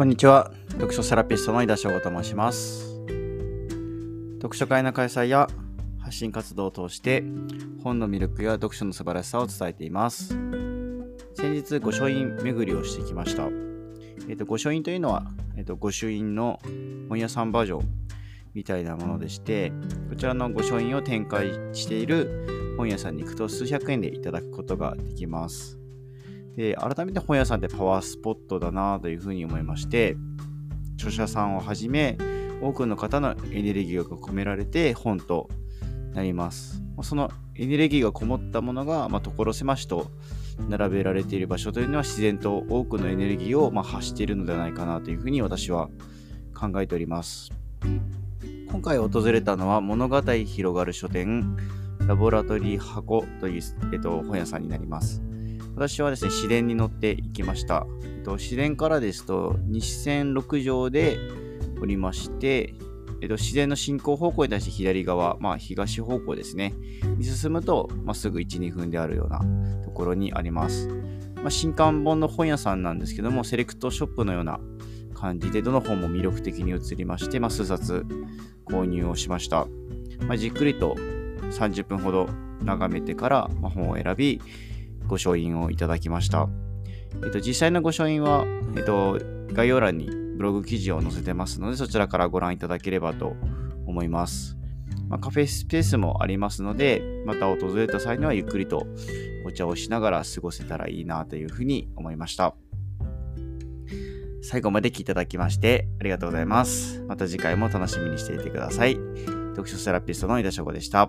こんにちは。読書セラピストの井田翔吾と申します。読書会の開催や発信活動を通して本の魅力や読書の素晴らしさを伝えています。先日、御書院巡りをしてきました。えっ、と、御書院というのは、えっ、と、御朱印の本屋さんバージョンみたいなものでして、こちらの御書院を展開している本屋さんに行くと数百円でいただくことができます。で改めて本屋さんってパワースポットだなというふうに思いまして著者さんをはじめ多くの方のエネルギーが込められて本となります。そのエネルギーがこもったものが、まあ、所狭しと並べられている場所というのは自然と多くのエネルギーを、まあ、発しているのではないかなというふうに私は考えております。今回訪れたのは物語広がる書店ラボラトリー箱という、えっと、本屋さんになります。私はですね、市電に乗って行きました。えっと、市電からですと、西線6条で降りまして、えっと、市電の進行方向に対して左側、まあ、東方向ですね、に進むと、まあ、すぐ1、2分であるようなところにあります。まあ、新刊本の本屋さんなんですけども、セレクトショップのような感じで、どの本も魅力的に映りまして、まあ、数冊購入をしました。まあ、じっくりと30分ほど眺めてから、本を選び、ご書印をいただきました。えっと、実際のご書印は、えっと、概要欄にブログ記事を載せてますので、そちらからご覧いただければと思います。まあ、カフェスペースもありますので、また訪れた際にはゆっくりとお茶をしながら過ごせたらいいなというふうに思いました。最後まで聞いていただきましてありがとうございます。また次回も楽しみにしていてください。読書セラピストの井田翔吾でした。